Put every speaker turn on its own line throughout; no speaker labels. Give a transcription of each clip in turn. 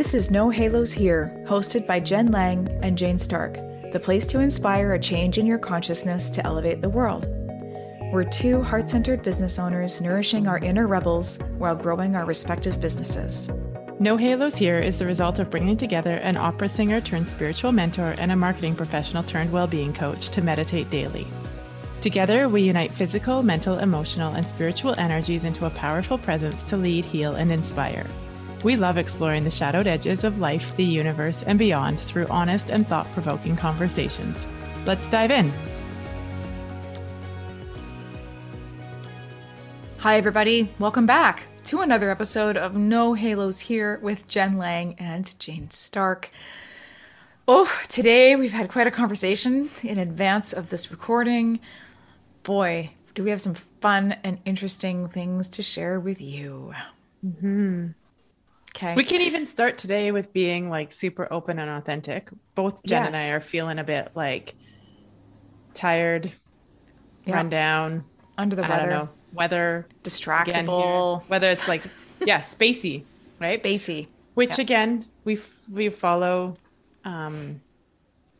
This is No Halos Here, hosted by Jen Lang and Jane Stark, the place to inspire a change in your consciousness to elevate the world. We're two heart centered business owners nourishing our inner rebels while growing our respective businesses.
No Halos Here is the result of bringing together an opera singer turned spiritual mentor and a marketing professional turned well being coach to meditate daily. Together, we unite physical, mental, emotional, and spiritual energies into a powerful presence to lead, heal, and inspire. We love exploring the shadowed edges of life, the universe, and beyond through honest and thought provoking conversations. Let's dive in.
Hi, everybody. Welcome back to another episode of No Halos Here with Jen Lang and Jane Stark. Oh, today we've had quite a conversation in advance of this recording boy, do we have some fun and interesting things to share with you.
Mm-hmm. Okay. We can even start today with being like super open and authentic. Both Jen yes. and I are feeling a bit like tired, yeah. run down,
under the weather. I don't know,
weather,
distractible.
Whether it's like, yeah, spacey, right?
Spacey.
Which yeah. again, we we follow um,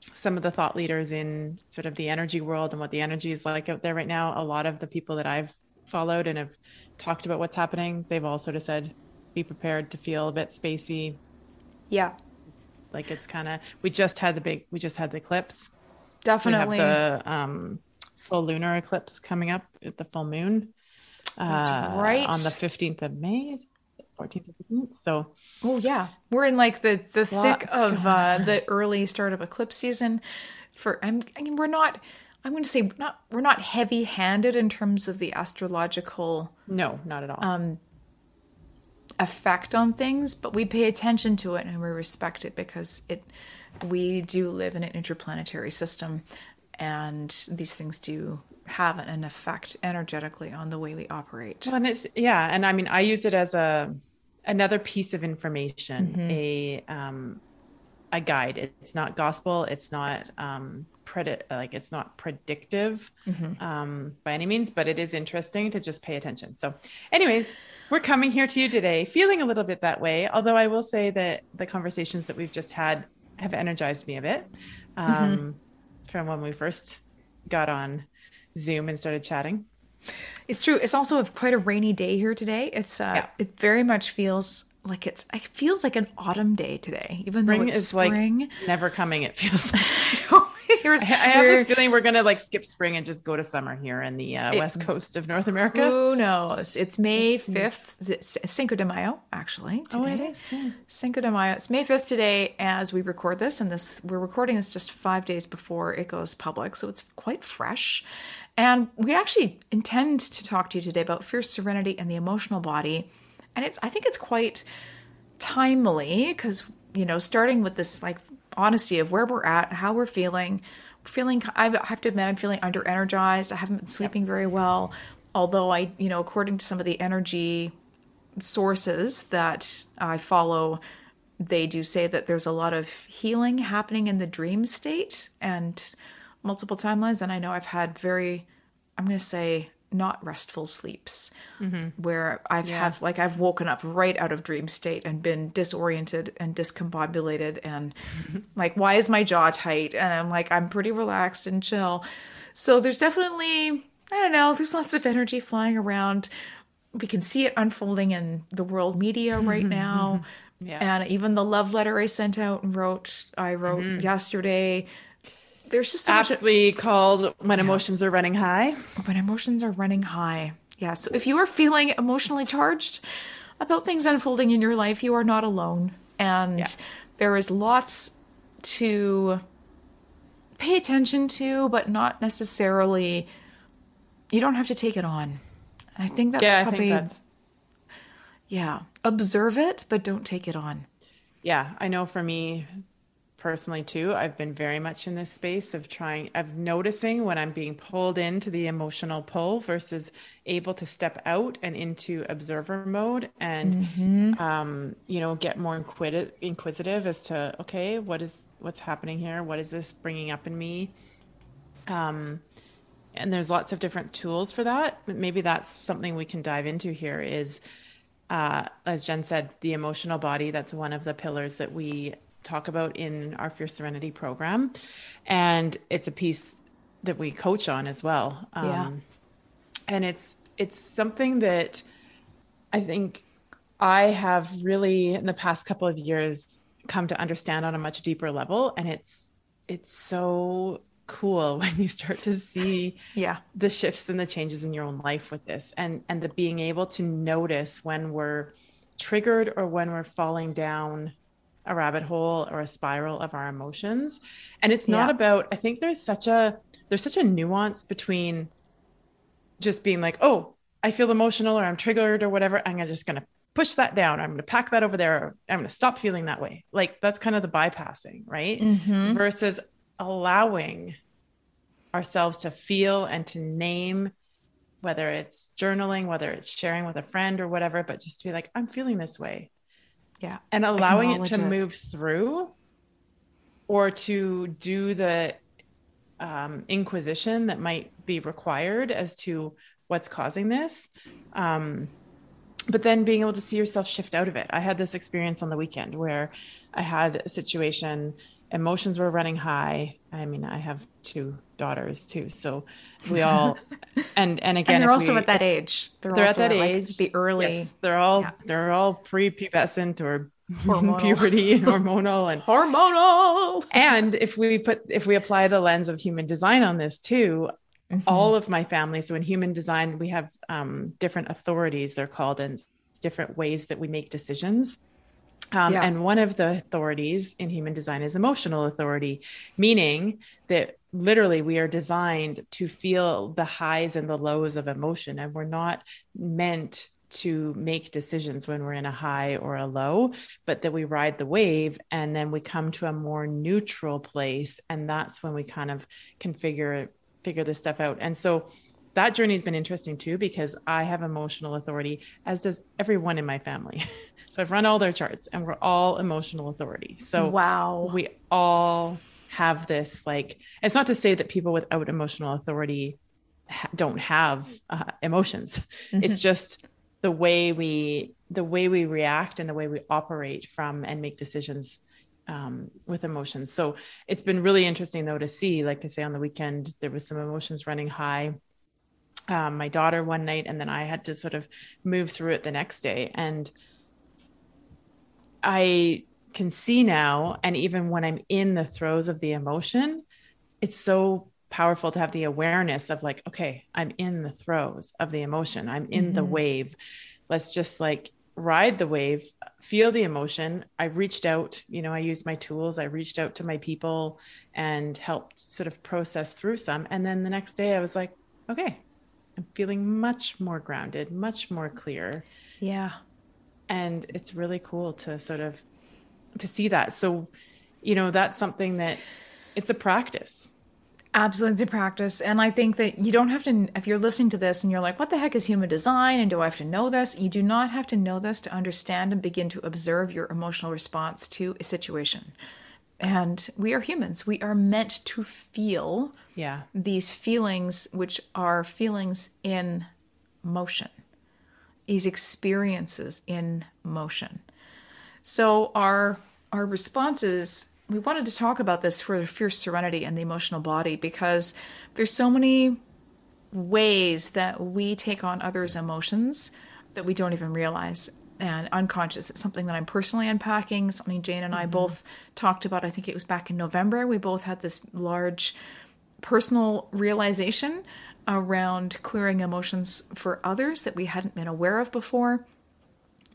some of the thought leaders in sort of the energy world and what the energy is like out there right now, a lot of the people that I've followed and have talked about what's happening, they've all sort of said, be prepared to feel a bit spacey.
Yeah.
Like it's kind of, we just had the big, we just had the eclipse.
Definitely.
We have the um, full lunar eclipse coming up at the full moon.
That's uh, right.
On the 15th of May. 14th 15th. So,
oh yeah, we're in like the the thick of uh, the early start of eclipse season. For I'm, I mean, we're not. I'm going to say not. We're not heavy-handed in terms of the astrological.
No, not at all.
Um, effect on things, but we pay attention to it and we respect it because it. We do live in an interplanetary system, and these things do have an effect energetically on the way we operate.
Well, and it's yeah, and I mean, I use it as a another piece of information, mm-hmm. a um, a guide. It's not gospel. It's not um, predi- like it's not predictive mm-hmm. um, by any means, but it is interesting to just pay attention. So, anyways, we're coming here to you today, feeling a little bit that way. Although I will say that the conversations that we've just had have energized me a bit mm-hmm. um, from when we first got on Zoom and started chatting.
It's true. It's also a, quite a rainy day here today. It's uh, yeah. it very much feels like it's it feels like an autumn day today, even spring though it's
is
spring.
like never coming. It feels. Here's, I, have this feeling we're gonna like skip spring and just go to summer here in the uh, it, west coast of North America.
Who knows? It's May fifth, Cinco de Mayo, actually.
Today. Oh, it is. Yeah.
Cinco de Mayo. It's May fifth today as we record this, and this we're recording this just five days before it goes public, so it's quite fresh. And we actually intend to talk to you today about fierce serenity and the emotional body. And it's I think it's quite timely because you know starting with this like honesty of where we're at, how we're feeling. Feeling I have to admit I'm feeling under energized. I haven't been sleeping very well. Although I, you know, according to some of the energy sources that I follow, they do say that there's a lot of healing happening in the dream state and multiple timelines. And I know I've had very I'm going to say not restful sleeps mm-hmm. where I've yeah. have like I've woken up right out of dream state and been disoriented and discombobulated and like why is my jaw tight and I'm like I'm pretty relaxed and chill. So there's definitely I don't know, there's lots of energy flying around. We can see it unfolding in the world media right now. yeah. And even the love letter I sent out and wrote I wrote mm-hmm. yesterday there's just so
aptly much... called when yeah. emotions are running high.
When emotions are running high. Yeah. So if you are feeling emotionally charged about things unfolding in your life, you are not alone. And yeah. there is lots to pay attention to, but not necessarily you don't have to take it on. I think that's yeah, probably think that's... Yeah. Observe it, but don't take it on.
Yeah. I know for me, personally too i've been very much in this space of trying of noticing when i'm being pulled into the emotional pull versus able to step out and into observer mode and mm-hmm. um, you know get more inquisitive, inquisitive as to okay what is what's happening here what is this bringing up in me um, and there's lots of different tools for that maybe that's something we can dive into here is uh, as Jen said, the emotional body. That's one of the pillars that we talk about in our Fierce Serenity program, and it's a piece that we coach on as well. Um, yeah. And it's it's something that I think I have really in the past couple of years come to understand on a much deeper level, and it's it's so cool when you start to see
yeah
the shifts and the changes in your own life with this and and the being able to notice when we're triggered or when we're falling down a rabbit hole or a spiral of our emotions. And it's not yeah. about i think there's such a there's such a nuance between just being like oh i feel emotional or i'm triggered or whatever. I'm just going to push that down. I'm going to pack that over there. I'm going to stop feeling that way. Like that's kind of the bypassing right? Mm-hmm. versus allowing ourselves to feel and to name whether it's journaling whether it's sharing with a friend or whatever but just to be like i'm feeling this way
yeah
and allowing it to it. move through or to do the um, inquisition that might be required as to what's causing this um, but then being able to see yourself shift out of it i had this experience on the weekend where i had a situation emotions were running high. I mean, I have two daughters too, so we all and and again,
and they're also we, at that age.
They're, they're
at
that at age.
The early. Yes,
they're all yeah. they're all pre-pubescent or hormonal. puberty and hormonal and
hormonal.
and if we put if we apply the lens of human design on this too, mm-hmm. all of my family. So in human design, we have um, different authorities. They're called and different ways that we make decisions. Um, yeah. And one of the authorities in human design is emotional authority, meaning that literally we are designed to feel the highs and the lows of emotion, and we're not meant to make decisions when we're in a high or a low, but that we ride the wave and then we come to a more neutral place. And that's when we kind of can figure figure this stuff out. And so that journey has been interesting too because I have emotional authority, as does everyone in my family. So I've run all their charts and we're all emotional authority. So
wow.
We all have this like it's not to say that people without emotional authority ha- don't have uh, emotions. Mm-hmm. It's just the way we the way we react and the way we operate from and make decisions um, with emotions. So it's been really interesting though to see, like I say on the weekend, there was some emotions running high. Um, my daughter one night, and then I had to sort of move through it the next day. And I can see now, and even when I'm in the throes of the emotion, it's so powerful to have the awareness of like, okay, I'm in the throes of the emotion, I'm in mm-hmm. the wave. Let's just like ride the wave, feel the emotion. I reached out, you know, I used my tools, I reached out to my people and helped sort of process through some. And then the next day I was like, okay, I'm feeling much more grounded, much more clear.
Yeah
and it's really cool to sort of to see that. So you know that's something that it's a practice.
Absolutely to practice. And i think that you don't have to if you're listening to this and you're like what the heck is human design? And do i have to know this? You do not have to know this to understand and begin to observe your emotional response to a situation. And we are humans. We are meant to feel
yeah.
these feelings which are feelings in motion these experiences in motion. So our our responses we wanted to talk about this for fierce serenity and the emotional body because there's so many ways that we take on others' emotions that we don't even realize and unconscious. It's something that I'm personally unpacking. Something Jane and I mm-hmm. both talked about. I think it was back in November. We both had this large personal realization around clearing emotions for others that we hadn't been aware of before.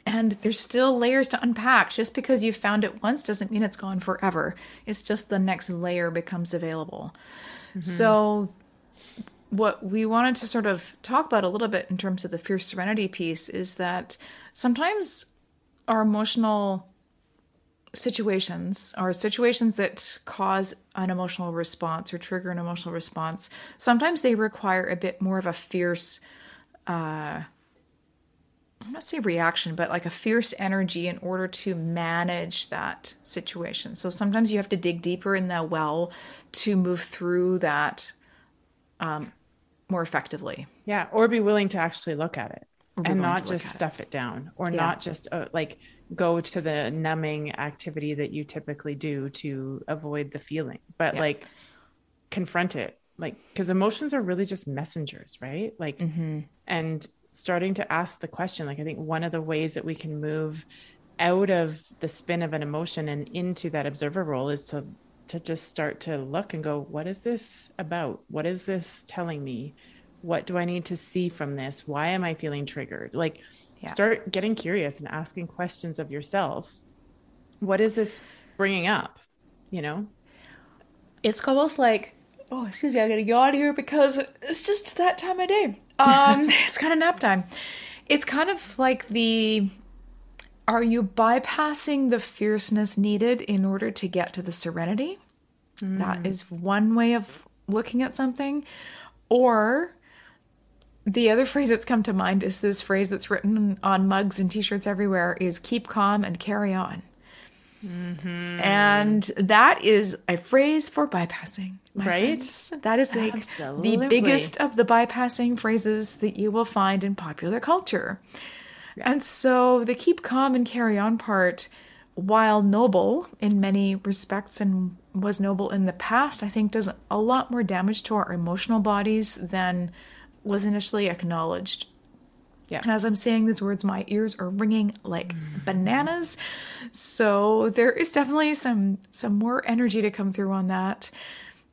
And there's still layers to unpack. Just because you found it once doesn't mean it's gone forever. It's just the next layer becomes available. Mm-hmm. So, what we wanted to sort of talk about a little bit in terms of the fierce serenity piece is that sometimes our emotional situations or situations that cause an emotional response or trigger an emotional response, sometimes they require a bit more of a fierce, uh, I'm not say reaction, but like a fierce energy in order to manage that situation. So sometimes you have to dig deeper in that well to move through that um, more effectively.
Yeah, or be willing to actually look at it. And not just stuff it. it down or yeah. not just uh, like go to the numbing activity that you typically do to avoid the feeling, but yeah. like confront it. Like, because emotions are really just messengers, right? Like, mm-hmm. and starting to ask the question, like, I think one of the ways that we can move out of the spin of an emotion and into that observer role is to to just start to look and go what is this about what is this telling me what do i need to see from this? Why am i feeling triggered? Like yeah. start getting curious and asking questions of yourself. What is this bringing up? You know?
It's almost like oh excuse me i gotta yawn here because it's just that time of day. Um it's kind of nap time. It's kind of like the are you bypassing the fierceness needed in order to get to the serenity? Mm. that is one way of looking at something. Or the other phrase that's come to mind is this phrase that's written on mugs and t-shirts everywhere is keep calm and carry on. Mm-hmm. And that is a phrase for bypassing. Right? Friends. That is like Absolutely. the biggest of the bypassing phrases that you will find in popular culture. Yeah. And so the keep calm and carry on part, while noble in many respects and was noble in the past, I think does a lot more damage to our emotional bodies than was initially acknowledged. Yeah. And as I'm saying these words, my ears are ringing like bananas. So there is definitely some some more energy to come through on that.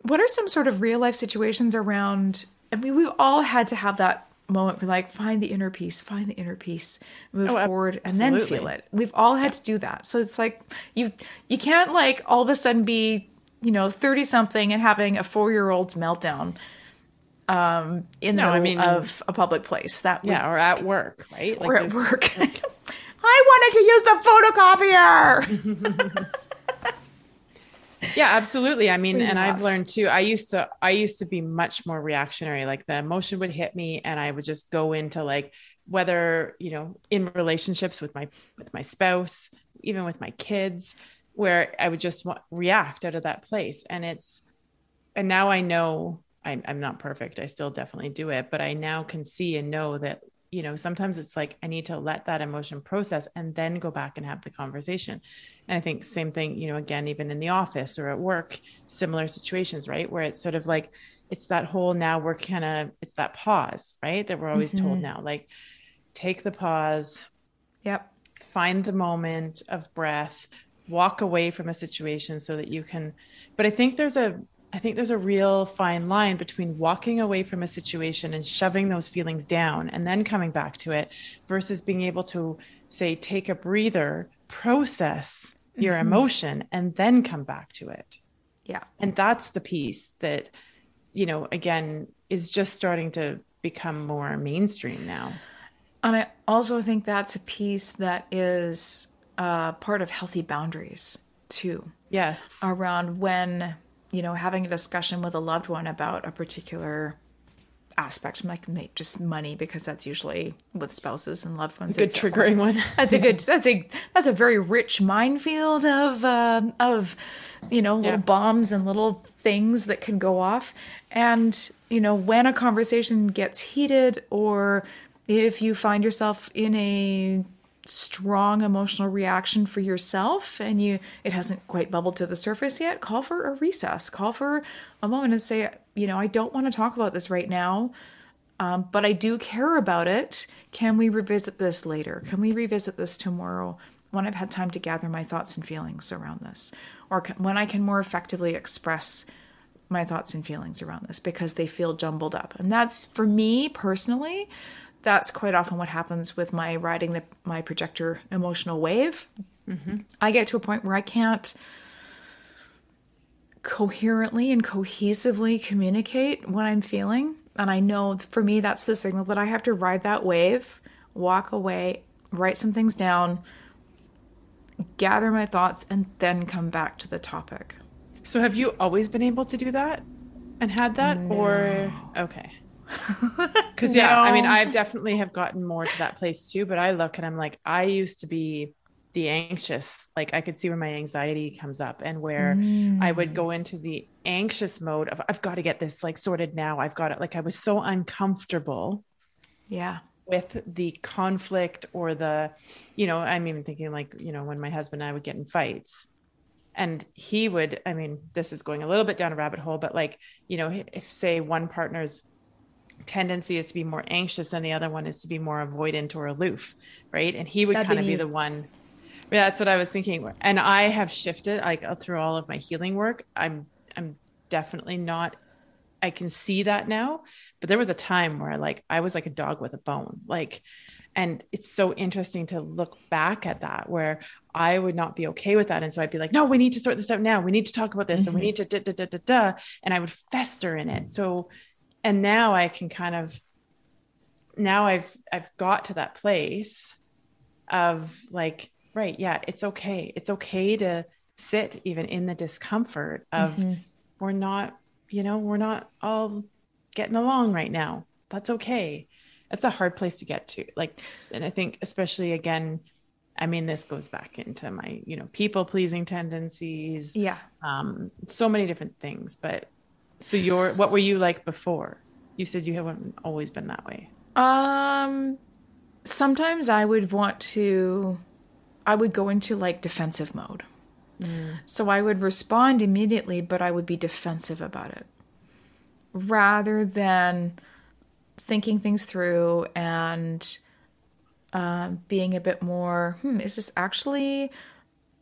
What are some sort of real life situations around? I mean, we've all had to have that moment where like find the inner peace, find the inner peace, move oh, forward, and then feel it. We've all had yeah. to do that. So it's like you you can't like all of a sudden be you know 30 something and having a four year old's meltdown um, in the no, middle I mean, of a public place. That
would, yeah, or at work, right?
Like or at work. Like... I wanted to use the photocopier.
yeah, absolutely. I mean, and I've learned too. I used to, I used to be much more reactionary. Like the emotion would hit me, and I would just go into like whether you know in relationships with my with my spouse, even with my kids, where I would just react out of that place. And it's, and now I know I'm, I'm not perfect. I still definitely do it, but I now can see and know that, you know, sometimes it's like I need to let that emotion process and then go back and have the conversation. And I think same thing, you know, again, even in the office or at work, similar situations, right? Where it's sort of like, it's that whole now we're kind of, it's that pause, right? That we're always mm-hmm. told now, like take the pause.
Yep.
Find the moment of breath, walk away from a situation so that you can, but I think there's a, I think there's a real fine line between walking away from a situation and shoving those feelings down and then coming back to it versus being able to say, take a breather, process your mm-hmm. emotion, and then come back to it.
Yeah.
And that's the piece that, you know, again, is just starting to become more mainstream now.
And I also think that's a piece that is uh, part of healthy boundaries too.
Yes.
Around when you know, having a discussion with a loved one about a particular aspect, like make just money, because that's usually with spouses and loved ones.
A good triggering one.
that's a good. That's a that's a very rich minefield of uh, of you know little yeah. bombs and little things that can go off. And you know when a conversation gets heated, or if you find yourself in a strong emotional reaction for yourself and you it hasn't quite bubbled to the surface yet call for a recess. Call for a moment and say you know i don't want to talk about this right now um, but i do care about it. Can we revisit this later? Can we revisit this tomorrow when i've had time to gather my thoughts and feelings around this? Or can, when i can more effectively express my thoughts and feelings around this because they feel jumbled up. And that's for me personally that's quite often what happens with my riding the my projector emotional wave. Mm-hmm. I get to a point where I can't coherently and cohesively communicate what I'm feeling. And I know for me, that's the signal that I have to ride that wave, walk away, write some things down, gather my thoughts, and then come back to the topic.
So, have you always been able to do that and had that? No. Or, okay. Because yeah, no. I mean, I definitely have gotten more to that place too. But I look and I'm like, I used to be the anxious. Like I could see where my anxiety comes up and where mm. I would mm. go into the anxious mode of I've got to get this like sorted now. I've got it. Like I was so uncomfortable.
Yeah.
with the conflict or the, you know, I'm even thinking like, you know, when my husband and I would get in fights and he would, I mean, this is going a little bit down a rabbit hole, but like, you know, if say one partner's tendency is to be more anxious and the other one is to be more avoidant or aloof, right? And he would That'd kind of be, the one. Yeah, that's what I was thinking. And I have shifted like through all of my healing work. I'm I'm definitely not I can see that now. But there was a time where like I was like a dog with a bone. Like and it's so interesting to look back at that where I would not be okay with that. And so I'd be like, no, we need to sort this out now. We need to talk about this mm-hmm. and we mm-hmm. need to da, da, da, da, da. And I would fester in it. So, and now I can kind of, now I've, I've got to that place of like, right. Yeah. It's okay. It's okay to sit even in the discomfort of mm-hmm. we're not you know, we're not all getting along right now. That's okay. That's a hard place to get to. Like, and I think, especially again, I mean, this goes back into my, you know, people pleasing tendencies.
Yeah.
Um, so many different things. But so you're, what were you like before? You said you haven't always been that way.
Um, sometimes I would want to, I would go into like defensive mode. So I would respond immediately, but I would be defensive about it rather than thinking things through and uh, being a bit more, hmm, is this actually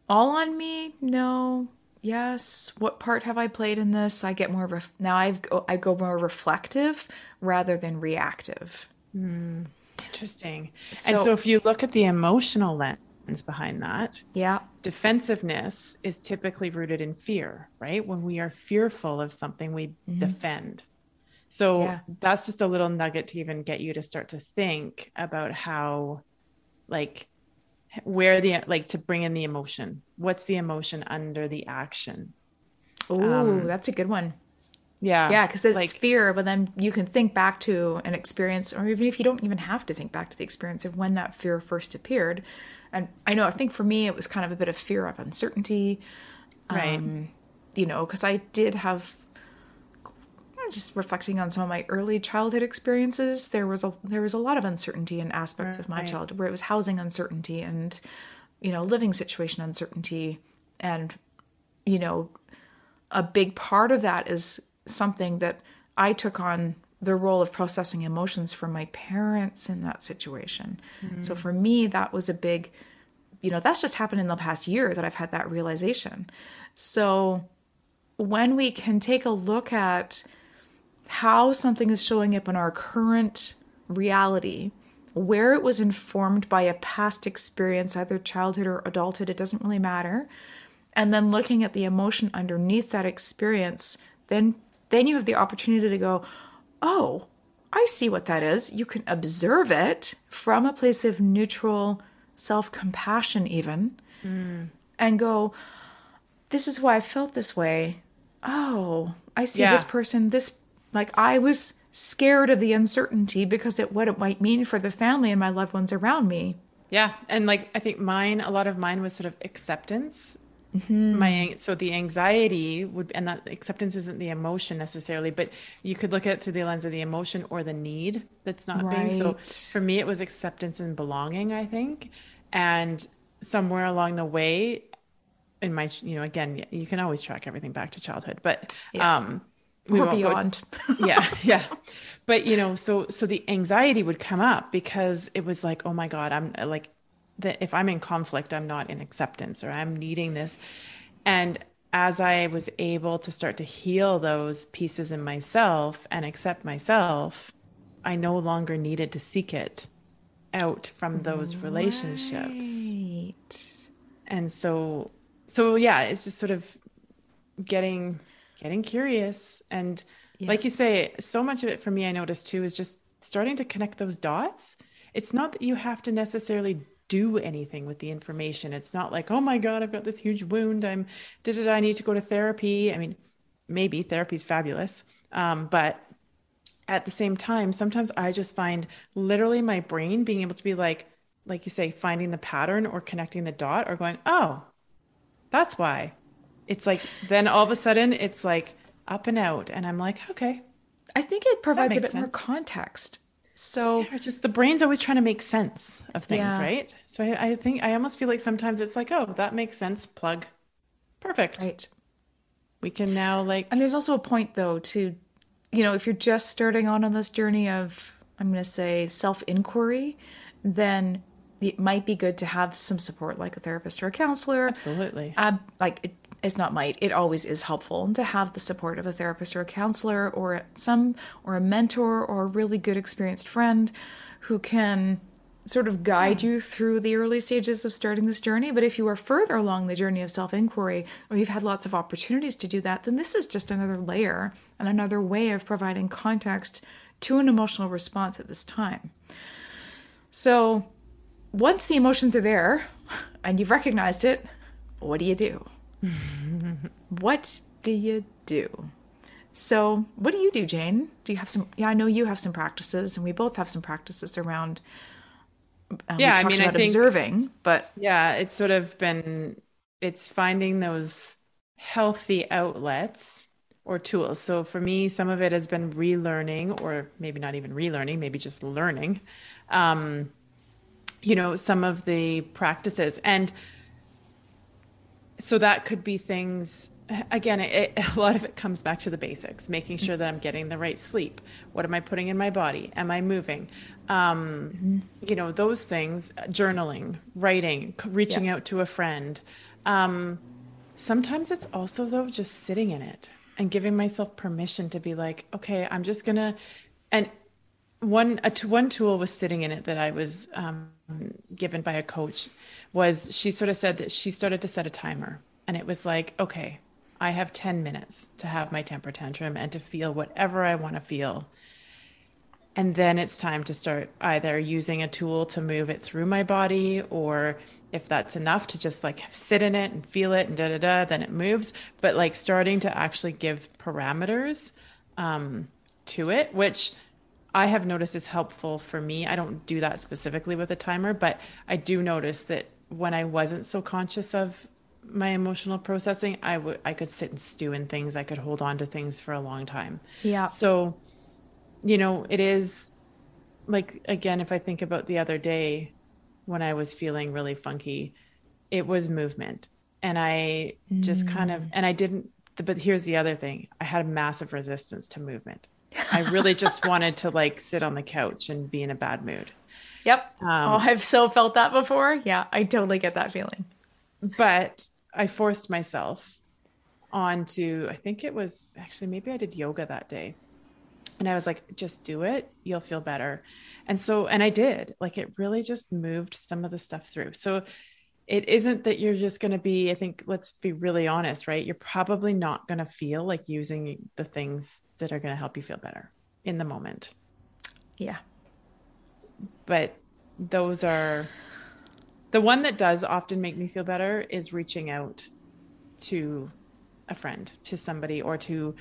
all on me? No. Yes. What part have I played in this? I get more ref- now. I've I go more reflective rather than reactive.
Mm, interesting. So, and so, if you look at the emotional lens behind that.
Yeah.
Defensiveness is typically rooted in fear, right? When we are fearful of something, we mm-hmm. defend. So yeah. that's just a little nugget to even get you to start to think about how, like, where the, like, to bring in the emotion. What's the emotion under the action?
Oh, um, that's a good one.
Yeah.
Yeah, because it's like, fear, but then you can think back to an experience, or even if you don't even have to think back to the experience of when that fear first appeared, and I know I think for me it was kind of a bit of fear of uncertainty,
right? Um,
you know, because I did have just reflecting on some of my early childhood experiences, there was a there was a lot of uncertainty in aspects right, of my childhood where it was housing uncertainty and you know living situation uncertainty and you know a big part of that is something that I took on the role of processing emotions for my parents in that situation. Mm-hmm. So for me, that was a big, you know, that's just happened in the past year that I've had that realization. So when we can take a look at how something is showing up in our current reality, where it was informed by a past experience, either childhood or adulthood, it doesn't really matter. And then looking at the emotion underneath that experience, then then you have the opportunity to go, oh, I see what that is. You can observe it from a place of neutral self compassion, even, mm. and go, this is why I felt this way. Oh, I see yeah. this person, this, like, I was scared of the uncertainty because of what it might mean for the family and my loved ones around me.
Yeah. And like, I think mine, a lot of mine was sort of acceptance Mm-hmm. My so the anxiety would and that acceptance isn't the emotion necessarily, but you could look at it through the lens of the emotion or the need that's not right. being. So for me, it was acceptance and belonging, I think, and somewhere along the way, in my you know again, you can always track everything back to childhood, but yeah. um,
we or beyond.
yeah, yeah. But you know, so so the anxiety would come up because it was like, oh my god, I'm uh, like that if I'm in conflict, I'm not in acceptance or I'm needing this. And as I was able to start to heal those pieces in myself and accept myself, I no longer needed to seek it out from those relationships. Right. And so so yeah, it's just sort of getting getting curious and yeah. like you say, so much of it for me I noticed too is just starting to connect those dots. It's not that you have to necessarily do anything with the information. It's not like, oh my God, I've got this huge wound. I'm, did it? I need to go to therapy. I mean, maybe therapy is fabulous. Um, but at the same time, sometimes I just find literally my brain being able to be like, like you say, finding the pattern or connecting the dot or going, oh, that's why. It's like, then all of a sudden it's like up and out. And I'm like, okay.
I think it provides a bit sense. more context So
yeah, just the brain's always trying to make sense of things,
Yeah.
right? So I, I think I almost feel like sometimes it's like, oh, that makes sense. Plug. Perfect.
right.
We can now like
And there's also a point though to you know, if you're just starting on on this journey of I'm going to say self-inquiry, then it might be good to have some support like a therapist or a counselor.
absolutely.
Ab- like it, it's not might it always is helpful to have the support of a therapist or a counselor or some or a mentor or a really good experienced friend who can sort of guide hmm. you through the early stages of starting this journey. But if you are further along the journey of self-inquiry or you've had lots of opportunities to do that then this is just another layer and another way of providing context to an emotional response at this time. So once the emotions are there and you've recognized it, what do you do? what do you do? So, what do you do, Jane? Do you have some? Yeah, I know you have some practices, and we both have some practices around. Um,
Yeah, I mean, I think-
observing, but
Yeah, it's sort of been it's finding those healthy outlets or tools. So for me, some of it has been relearning, or maybe not even relearning, maybe just learning. Um, you know, some of the practices, and so that could be things. Again, it, a lot of it comes back to the basics, making sure that I'm getting the right sleep. What am I putting in my body? Am I moving? Um, You know, those things. Journaling, writing, reaching out to a friend. Um, sometimes it's also though just sitting in it and giving myself permission to be like, okay, I'm just gonna. And one a one tool was sitting in it that I was um, given by a coach was she sort of said that she started to set a timer and it was like okay I have 10 minutes to have my temper tantrum and to feel whatever I want to feel. And then it's time to start either using a tool to move it through my body or if that's enough to just like sit in it and feel it and da da da then it moves. But like starting to actually give parameters um, to it which I have noticed is helpful for me. I don't do that specifically with a timer, but I do notice that when I wasn't so conscious of my emotional processing, I would I could sit and stew in things. I could hold on to things for a long time.
Yeah.
So, you know, it is like again, if I think about the other day when I was feeling really funky, it was movement. And I just kind of mm. and I didn't but here's the other thing. I had a massive resistance to movement. I really just wanted to like sit on the couch and be in a bad mood.
yep.
Um,
oh, I've so felt that before. Yeah, I totally get that feeling.
But I forced myself onto, I think it was actually maybe I did yoga that day. And I was like, just do it. You'll feel better. And so, and I did. Like it really just moved some of the stuff through. So it isn't that you're just going to be, I think, let's be really honest, right? You're probably not going to feel like using the things that are going to help you feel better in the moment.
Yeah.
but those are the one that does often make me feel better is reaching out to a friend to somebody or to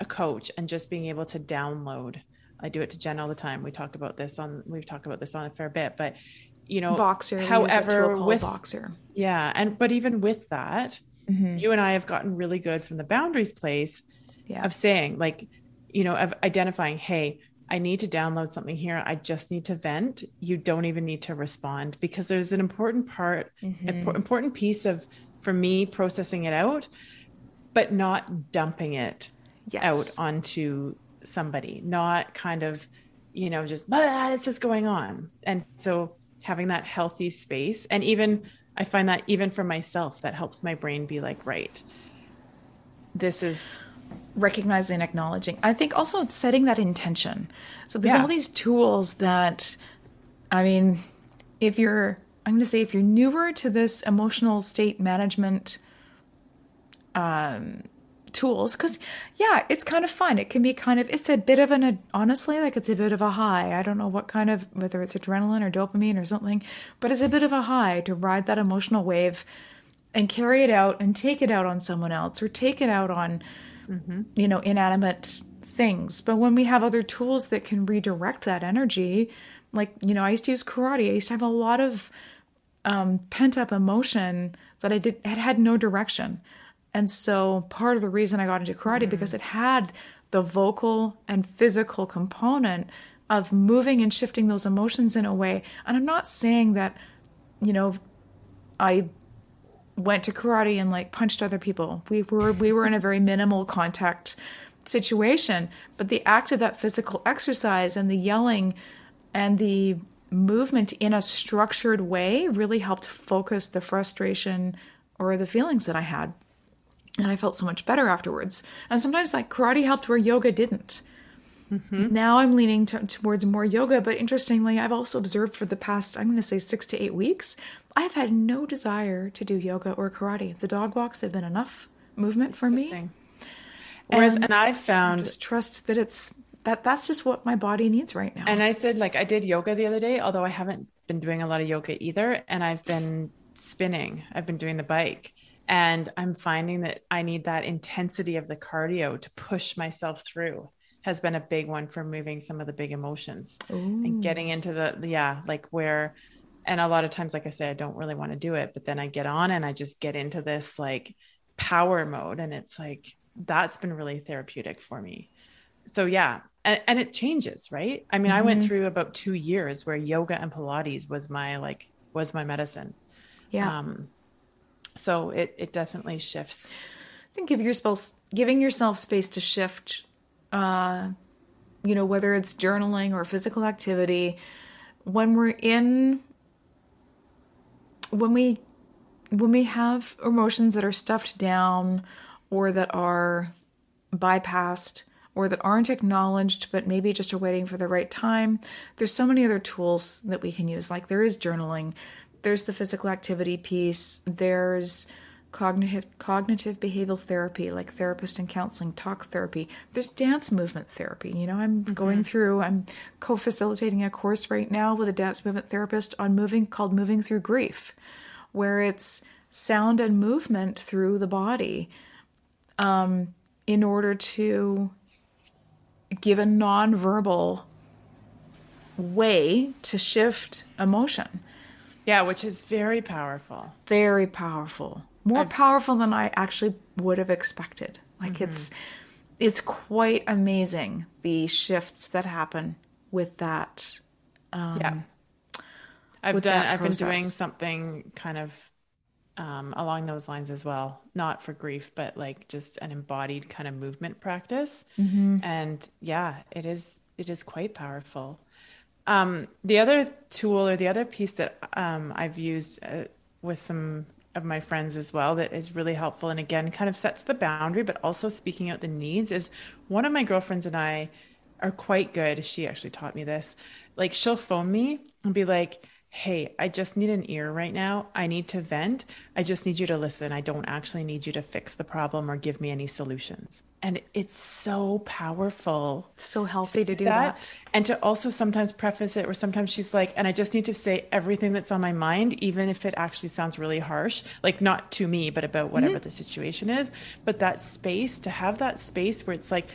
a coach and just being able to download i do it to jen all the time we talk about this on we've talked about this on a fair bit but you know
Voxer. we use a
however with
Voxer.
yeah and but even with that
Mm-hmm.
you and i have gotten really good from the boundaries place
Yeah.
of saying like you know of identifying hey i need to download something here i just need to vent you don't even need to respond because there's an important part
Mm-hmm.
an important piece of for me processing it out but not dumping it
Yes.
out onto somebody not kind of you know just but it's just going on and so having that healthy space and even i find that even for myself that helps my brain be like right this is
recognizing and acknowledging. I think also it's setting that intention. So there's
Yeah.
all these tools that, I mean, if you're, I'm going to say, if you're newer to this emotional state management um, tools, because yeah, it's kind of fun. It can be kind of, it's a bit of an, honestly, like it's a bit of a high. I don't know what kind of, whether it's adrenaline or dopamine or something, but it's a bit of a high to ride that emotional wave and carry it out and take it out on someone else or take it out on you know inanimate things but when we have other tools that can redirect that energy like you know i used to use karate i used to have a lot of um, pent up emotion that i did had had no direction and so part of the reason i got into karate mm-hmm. because it had the vocal and physical component of moving and shifting those emotions in a way. And I'm not saying that, you know, I went to karate and like punched other people. We were we were in a very minimal contact situation, but the act of that physical exercise and the yelling and the movement in a structured way really helped focus the frustration or the feelings that I had. And I felt so much better afterwards. And sometimes like karate helped where yoga didn't. Mm-hmm. Now I'm leaning t- towards more yoga, but interestingly, I've also observed for the past, I'm going to say six to eight weeks, I've had no desire to do yoga or karate. The dog walks have been enough movement for me.
Whereas, and, and I've found
I just trust that it's that that's just what my body needs right now.
And I said, like, I did yoga the other day, although I haven't been doing a lot of yoga either. And I've been spinning, I've been doing the bike. And I'm finding that I need that intensity of the cardio to push myself through has been a big one for moving some of the big emotions Ooh. and getting into the, the, yeah, like where, and a lot of times, like I say, I don't really want to do it, but then I get on and I just get into this like power mode. And it's like, that's been really therapeutic for me. So yeah, and, and it changes, right? I mean, mm-hmm. I went mm-hmm. through about two years where yoga and Pilates was my like was my medicine.
Yeah. Um,
so it it definitely shifts.
I think give yourself giving yourself space to shift. Uh, you know, whether it's journaling or physical activity, when we're in when we when we have emotions that are stuffed down or that are bypassed or that aren't acknowledged but maybe just are waiting for the right time there's so many other tools that we can use like there is journaling there's the physical activity piece there's cognitive cognitive behavioral therapy like therapist and counseling talk therapy there's dance movement therapy you know i'm mm-hmm. going through i'm co-facilitating a course right now with a dance movement therapist on moving called moving through grief where it's sound and movement through the body um, in order to give a nonverbal way to shift emotion.
Yeah, which is very powerful.
Very powerful. More I've... powerful than I actually would have expected. Like mm-hmm. it's it's quite amazing the shifts that happen with that. Um,
yeah. I've done I've been doing something kind of um, along those lines as well. Not for grief, but like just an embodied kind of movement practice. Mm-hmm. And yeah, it is it is quite powerful. Um, the other tool or the other piece that um, I've used uh, with some of my friends as well that is really helpful and again kind of sets the boundary, but also speaking out the needs is one of my girlfriends and I are quite good. She actually taught me this. Like she'll phone me and be like, hey, I just need an ear right now. I need to vent. I just need you to listen. I don't actually need you to fix the problem or give me any solutions. And it's so powerful.
So healthy to do that. that.
And to also sometimes preface it, where sometimes she's like, and I just need to say everything that's on my mind, even if it actually sounds really harsh, like not to me, but about whatever mm-hmm. the situation is. But that space, to have that space where it's like,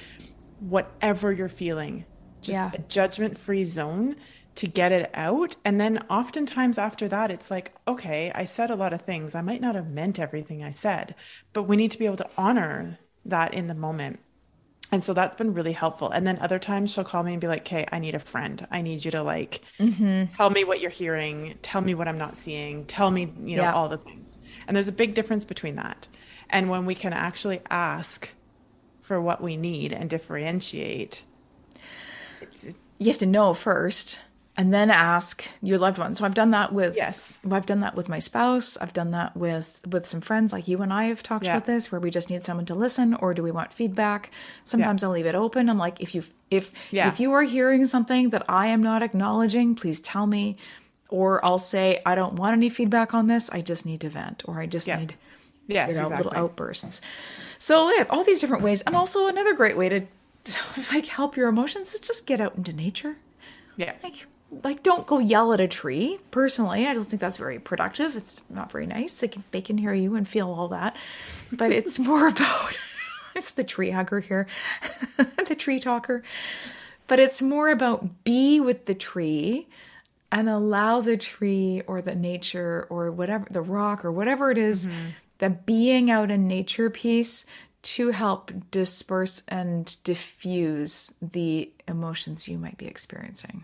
whatever you're feeling, just yeah. a judgment free zone to get it out. And then oftentimes after that, it's like, okay, I said a lot of things. I might not have meant everything I said, but we need to be able to honor that in the moment. And so that's been really helpful. And then other times she'll call me and be like, okay, I need a friend. I need you to like mm-hmm. tell me what you're hearing, tell me what I'm not seeing, tell me, you know, yeah. all the things. And there's a big difference between that. And when we can actually ask for what we need and differentiate,
it's, you have to know first and then ask your loved one. So I've done that with
yes,
I've done that with my spouse. I've done that with with some friends like you and I have talked yeah. about this, where we just need someone to listen, or do we want feedback? Sometimes yeah. I'll leave it open. I'm like, if you if yeah. if you are hearing something that I am not acknowledging, please tell me. Or I'll say, I don't want any feedback on this. I just need to vent, or I just need
yes, you know, exactly.
little outbursts. So yeah, all these different ways, and also another great way to like help your emotions is just get out into nature.
Yeah.
Like like don't go yell at a tree. Personally i don't think that's very productive. It's not very nice. They can, they can hear you and feel all that. But it's more about it's the tree hugger here the tree talker. But it's more about be with the tree and allow the tree or the nature or whatever the rock or whatever it is, mm-hmm. the being out in nature piece to help disperse and diffuse the emotions you might be experiencing.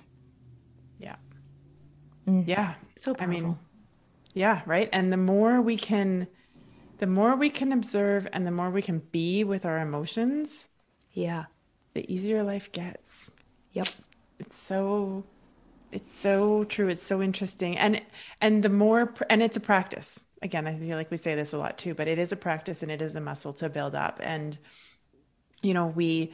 Yeah. Mm. Yeah.
So powerful. I mean,
yeah, right. And the more we can, the more we can observe and the more we can be with our emotions.
Yeah.
The easier life gets.
Yep.
It's so, it's so true. It's so interesting. And, and the more, and it's a practice. Again, I feel like we say this a lot too, but it is a practice and it is a muscle to build up. And, you know, we,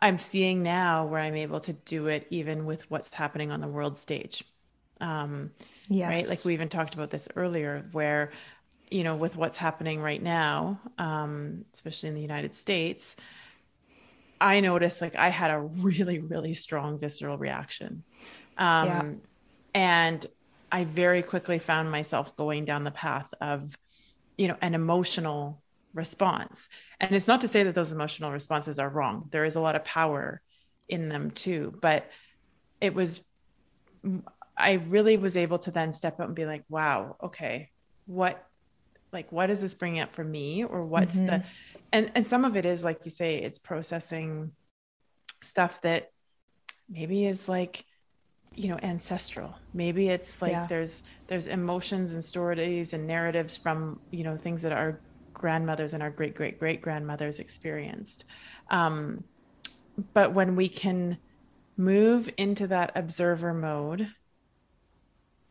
I'm seeing now where I'm able to do it even with what's happening on the world stage. Um, yes. Right. Like we even talked about this earlier, where, you know, with what's happening right now, um, especially in the United States, I noticed like I had a really, really strong visceral reaction. Um, yeah. And I very quickly found myself going down the path of, you know, an emotional response. And it's not to say that those emotional responses are wrong. There is a lot of power in them too. But it was, I really was able to then step up and be like, wow, okay, what, like, what is this bringing up for me? Or what's mm-hmm. the, and, and some of it is, like you say, it's processing stuff that maybe is like, you know ancestral maybe it's like yeah. there's there's emotions and stories and narratives from you know things that our grandmothers and our great great great grandmothers experienced. Um, but when we can move into that observer mode,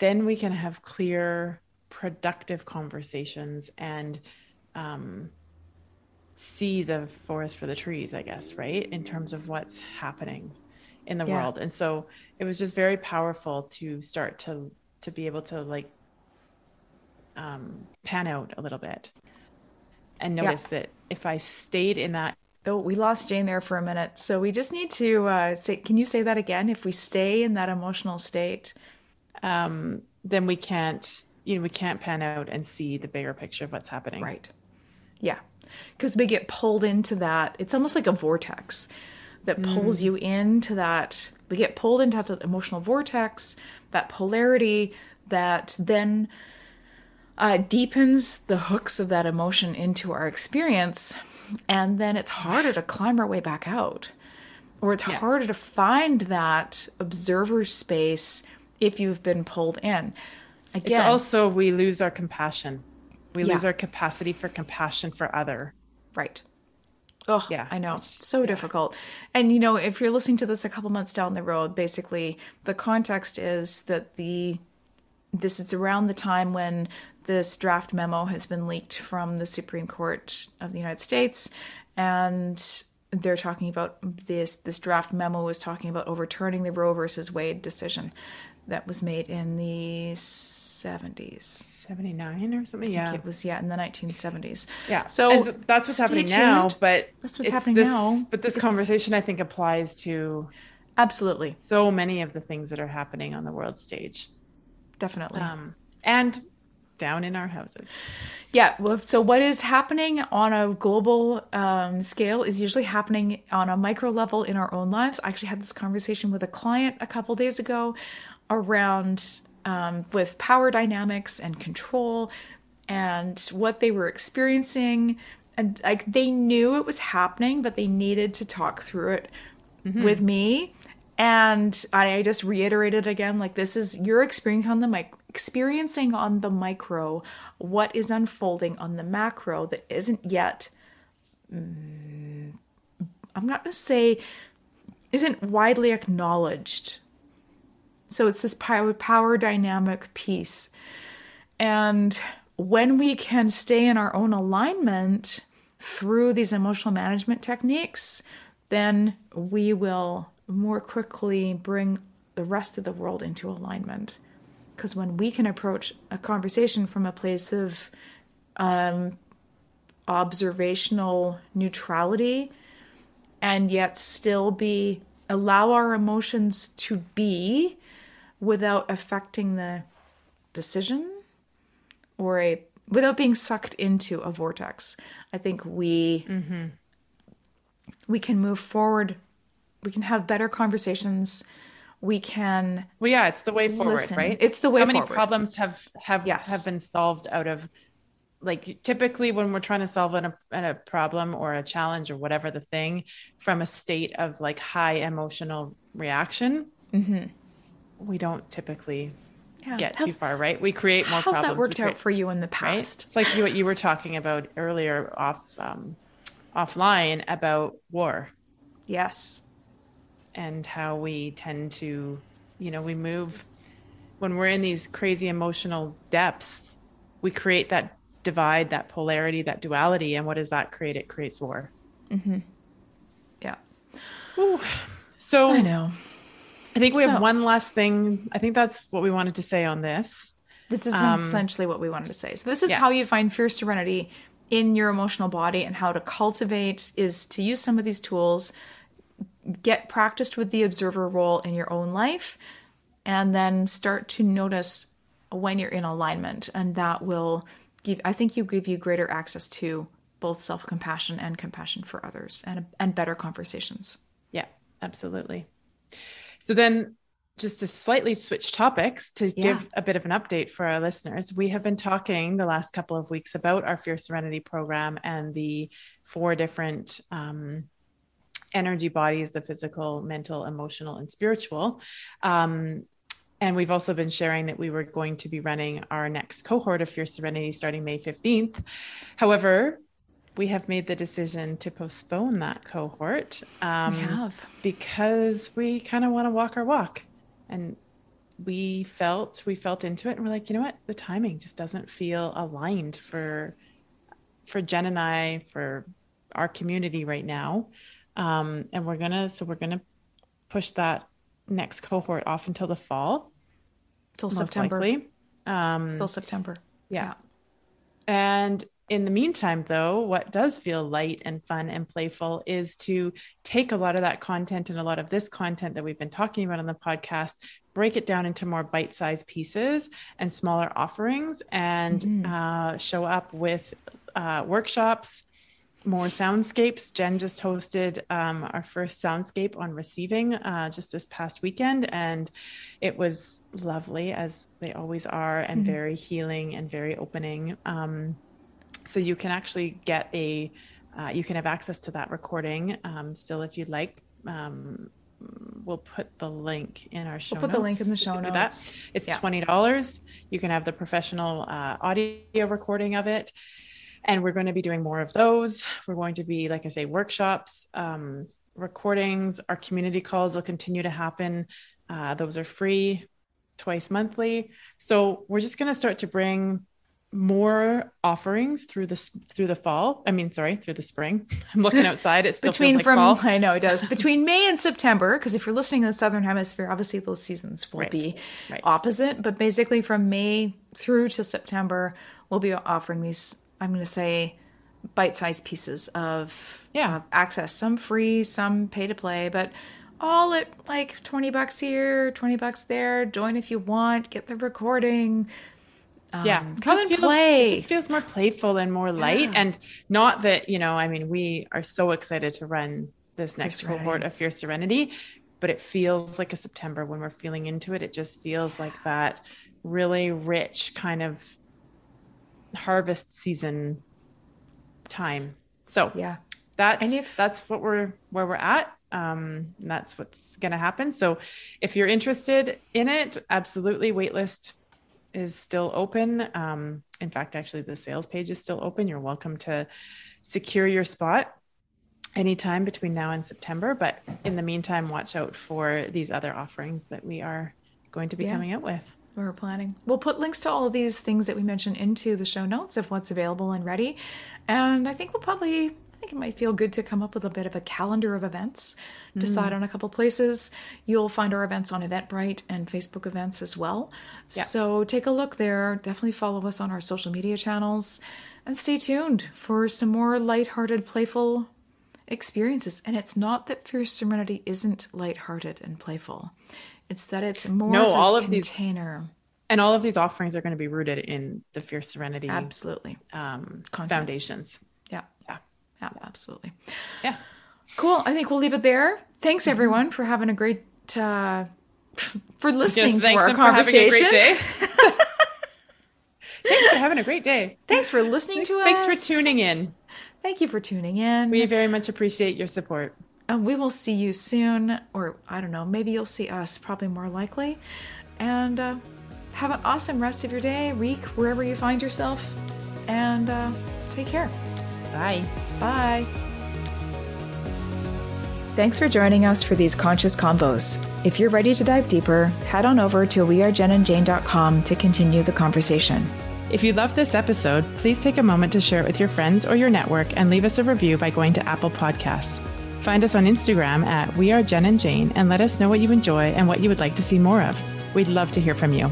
then we can have clear, productive conversations and um, see the forest for the trees, I guess, right? In terms of what's happening in the yeah. world. And so it was just very powerful to start to to be able to like um, pan out a little bit and notice yeah. that if I stayed in that.
Oh, we lost Jane there for a minute. So we just need to uh, say, can you say that again? If we stay in that emotional state,
um, then we can't, you know, we can't pan out and see the bigger picture of what's happening.
Right. Yeah. Because we get pulled into that. It's almost like a vortex that mm. pulls you into that. We get pulled into that emotional vortex, that polarity that then uh, deepens the hooks of that emotion into our experience. And then it's harder to climb our way back out. Or it's yeah. harder to find that observer space if you've been pulled in.
Again, it's also we lose our compassion. We yeah. lose our capacity for compassion for other.
Right. Oh, yeah. I know. It's so yeah. difficult. And, you know, if you're listening to this a couple months down the road, basically the context is that the this is around the time when this draft memo has been leaked from the Supreme Court of the United States, and they're talking about this. This draft memo was talking about overturning the Roe versus Wade decision that was made in the 70s.
79 or something yeah
it was yeah in the 1970s
yeah so, so that's what's happening tuned. now but
that's what's happening
this,
now
but this conversation i think applies to
absolutely
so many of the things that are happening on the world stage
definitely um,
and down in our houses.
Yeah. Well, so what is happening on a global um, scale is usually happening on a micro level in our own lives. I actually had this conversation with a client a couple days ago around um, with power dynamics and control and what they were experiencing. And like they knew it was happening, but they needed to talk through it mm-hmm. with me. And I just reiterated again, like this is your experience on the mic experiencing on the micro what is unfolding on the macro that isn't yet mm, i'm not going to say isn't widely acknowledged. So it's this power, power dynamic piece. And when we can stay in our own alignment through these emotional management techniques then we will more quickly bring the rest of the world into alignment because when we can approach a conversation from a place of um, observational neutrality and yet still be allow our emotions to be without affecting the decision or a without being sucked into a vortex i think we mm-hmm. we can move forward we can have better conversations we can
well yeah it's the way forward listen. right
it's the way
how many
forward.
problems have have yes. have been solved out of like typically when we're trying to solve an, a, problem or a challenge or whatever the thing from a state of like high emotional reaction
Mm-hmm.
we don't typically
Yeah.
get
How's-
too far right we create more
How's
problems
that worked
create-
out for you in the
right
past?
it's like you, what you were talking about earlier off um, offline about war
Yes.
And how we tend to you know we move when we're in these crazy emotional depths we create that divide that polarity that duality and what does that create it creates war Mm-hmm.
Yeah.
so
I know.
I think we have one last thing i think that's what we wanted to say on this
This is
Um,
essentially what we wanted to say. So this is
yeah.
how you find fierce serenity in your emotional body and how to cultivate is to use some of these tools, get practiced with the observer role in your own life, and then start to notice when you're in alignment. And that will give I think you give you greater access to both self-compassion and compassion for others and and better conversations.
yeah absolutely so then just to slightly switch topics to
Yeah.
give a bit of an update for our listeners we have been talking the last couple of weeks about our Fierce Serenity program and the four different um, energy bodies the physical mental emotional and spiritual. Um, and we've also been sharing that we were going to be running our next cohort of Fierce Serenity starting may 15th however we have made the decision to postpone that cohort um,
we have.
because we kind of want to walk our walk. And we felt we felt into it and we're like you know what? The timing just doesn't feel aligned for for jen and i for our community right now um, and we're gonna so we're gonna push that next cohort off until the fall
Till September.
likely um,
Till September.
yeah. And in the meantime, though, what does feel light and fun and playful is to take a lot of that content and a lot of this content that we've been talking about on the podcast, break it down into more bite sized pieces and smaller offerings, and uh, show up with uh, workshops. More soundscapes. Jen just hosted um, our first soundscape on receiving uh, just this past weekend, and it was lovely, as they always are, and very healing and very opening. Um, so you can actually get a uh, you can have access to that recording um, still if you'd like um, we'll put the link in our show
We'll put the link in the show
do that. it's
Yeah.
$20 you can have the professional uh, audio recording of it and we're going to be doing more of those. We're going to be like i say workshops um, recordings. Our community calls will continue to happen. Uh, those are free twice monthly. So we're just going to start to bring more offerings through the s- through the fall. I mean sorry through the spring. I'm looking outside. It still
between
feels like
from
fall.
I know it does. Between May and September because if you're listening in the southern hemisphere obviously those seasons will
Right.
be
Right.
opposite. But basically from May through to September we'll be offering these I'm going to say bite-sized pieces of
Yeah.
of access. Some free some pay to play but all at like 20 bucks here 20 bucks there. Join if you want. Get the recording.
Yeah
Um,
it
come
just
and
feels-
play.
it just feels more playful and more light.
Yeah.
and not that you know i mean we are so excited to run this next cohort of fierce serenity but it feels like a september when we're feeling into it. It just feels like that really rich kind of harvest season time. So
yeah.
that's
And if-
that's what we're where we're at. Um that's what's going to happen. So if you're interested in it absolutely waitlist is still open. Um in fact actually the sales page is still open. You're welcome to secure your spot anytime between now and september. But in the meantime watch out for these other offerings that we are going to be
Yeah.
coming out with
we're planning. We'll put links to all of these things that we mentioned into the show notes of what's available and ready. And I think we'll probably, I think it might feel good to come up with a bit of a calendar of events, decide mm. on a couple places. You'll find our events on Eventbrite and Facebook events as well. So take a look there. Definitely follow us on our social media channels and stay tuned for some more lighthearted, playful experiences. And it's not that Fierce Serenity isn't lighthearted and playful. It's that it's more
No,
of a
all of these- and all of these offerings are going to be rooted in the fierce serenity
Absolutely.
um,
Content.
foundations
Yeah.
yeah
Yeah, absolutely.
yeah
Cool. I think we'll leave it there. Thanks everyone for having a great uh for listening to our
them for having a
conversation.
great day. Thanks for having a great day.
Thanks for listening to
Thanks
us.
Thanks for tuning in.
Thank you for tuning in.
We very much appreciate your support.
And we will see you soon, or I don't know, maybe you'll see us, probably more likely. And uh, have an awesome rest of your day, week, wherever you find yourself. And uh, take care.
Bye.
Bye. Thanks for joining us for these conscious convos. If you're ready to dive deeper, head on over to wearejenandjane.com to continue the conversation.
If you loved this episode, please take a moment to share it with your friends or your network and leave us a review by going to Apple Podcasts. Find us on Instagram at We Are Jen and Jane and let us know what you enjoy and what you would like to see more of. We'd love to hear from you.